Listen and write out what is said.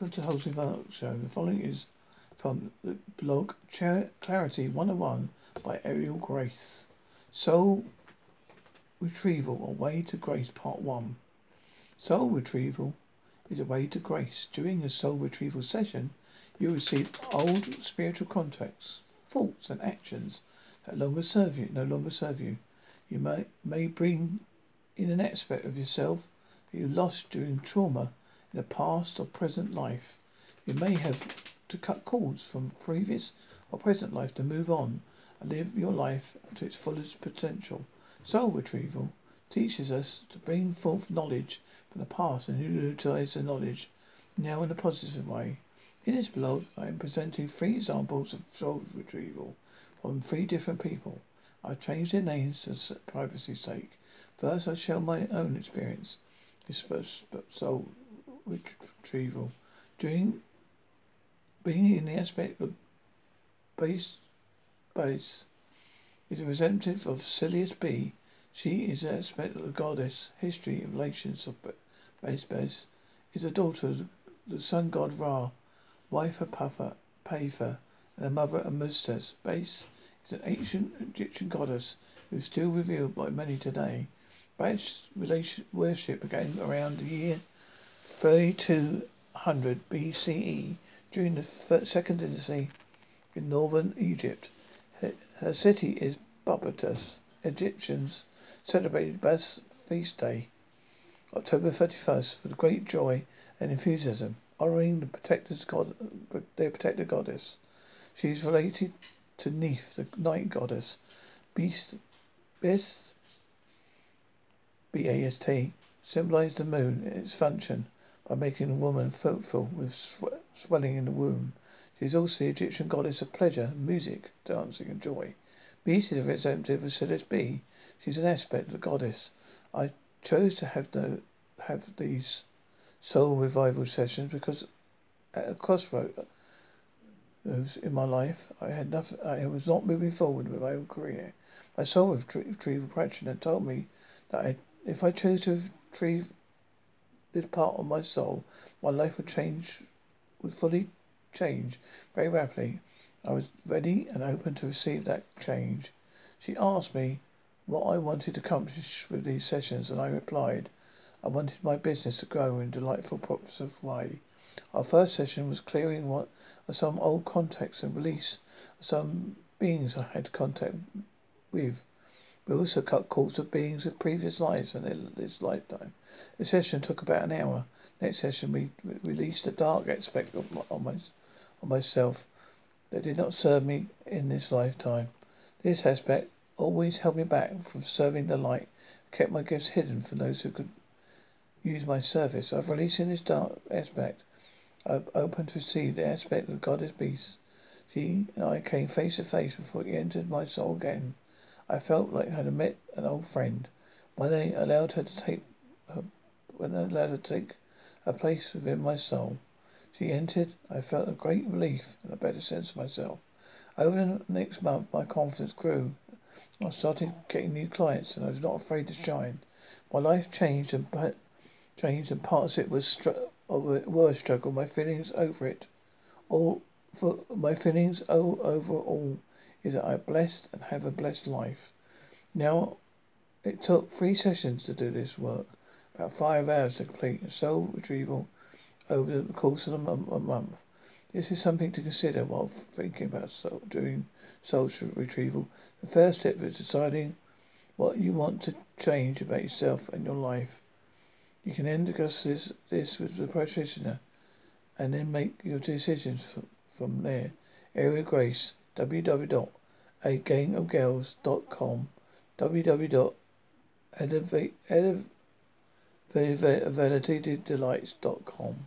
Welcome to Hosting Mark Show. The following is from the blog Char- Clarity 101 by Aurial Grace. Soul Retrieval, A Way to Grace, Part 1. Soul Retrieval is a way to grace. During a soul retrieval session, you receive old spiritual contacts, thoughts, and actions that longer serve you, no longer serve you. You may, may bring in an aspect of yourself that you lost during trauma in a past or present life. You may have to cut cords from previous or present life to move on and live your life to its fullest potential. Soul retrieval teaches us to bring forth knowledge from the past and utilize the knowledge now in a positive way. In this blog, I am presenting three examples of soul retrieval from three different people. I've changed their names for privacy's sake. First, I share my own experience. This soul retrieval. During being in the aspect of base base is a representative of Sirius B. She is an aspect of the goddess. History and relations of base base is a daughter of the sun god Ra, wife of Puffer, Pafer, and a mother of Mustes. Base is an ancient Egyptian goddess who is still revealed by many today. Base relation, worship began around the year 3200 BCE during the second dynasty in northern Egypt. Her city is Bubastis. Egyptians celebrated Bas feast day, October 31st, for the great joy and enthusiasm, honoring the protector's god, their protector goddess. She is related to Neith, the night goddess. Beast, Best, B-A-S-T, symbolizes the moon and its function by making a woman fruitful with sw- swelling in the womb. She is also the Egyptian goddess of pleasure, music, dancing, and joy. Beast is a representative of Sirius B. She is an aspect of the goddess. I chose to have the have these soul revival sessions because at a crossroads uh, in my life, I had nothing. I was not moving forward with my own career. My soul retrieval practitioner told me that I, if I chose to retrieve this part of my soul, my life would change, would fully change very rapidly. I was ready and open to receive that change. She asked me what I wanted to accomplish with these sessions, and I replied, I wanted my business to grow in a delightful, positive way. Our first session was clearing what are some old contacts and release of some beings I had contact with. We also cut cords of beings of previous lives and in this lifetime. The session took about an hour. Next session, we released a dark aspect of, of, my, of myself that did not serve me in this lifetime. This aspect always held me back from serving the light, kept my gifts hidden from those who could use my service. I've released in this dark aspect. I've opened to receive the aspect of Goddess Beast. She and I came face to face before he entered my soul again. I felt like I had met an old friend. When I allowed her to take her, when I allowed her to take a place within my soul, she entered. I felt a great relief and a better sense of myself. Over the next month, my confidence grew. I started getting new clients, and I was not afraid to shine. My life changed, and changed, and parts of it was str- of it were struggle. My feelings over it, all for my feelings oh, over all is that I am blessed and have a blessed life. Now, it took three sessions to do this work, about five hours to complete a soul retrieval over the course of a, month. This is something to consider while thinking about soul, doing soul retrieval. The first step is deciding what you want to change about yourself and your life. You can then discuss this, this with the practitioner and then make your decisions from, from there. Aurial Grace www.agangofgirls.com www.elevatedelights.com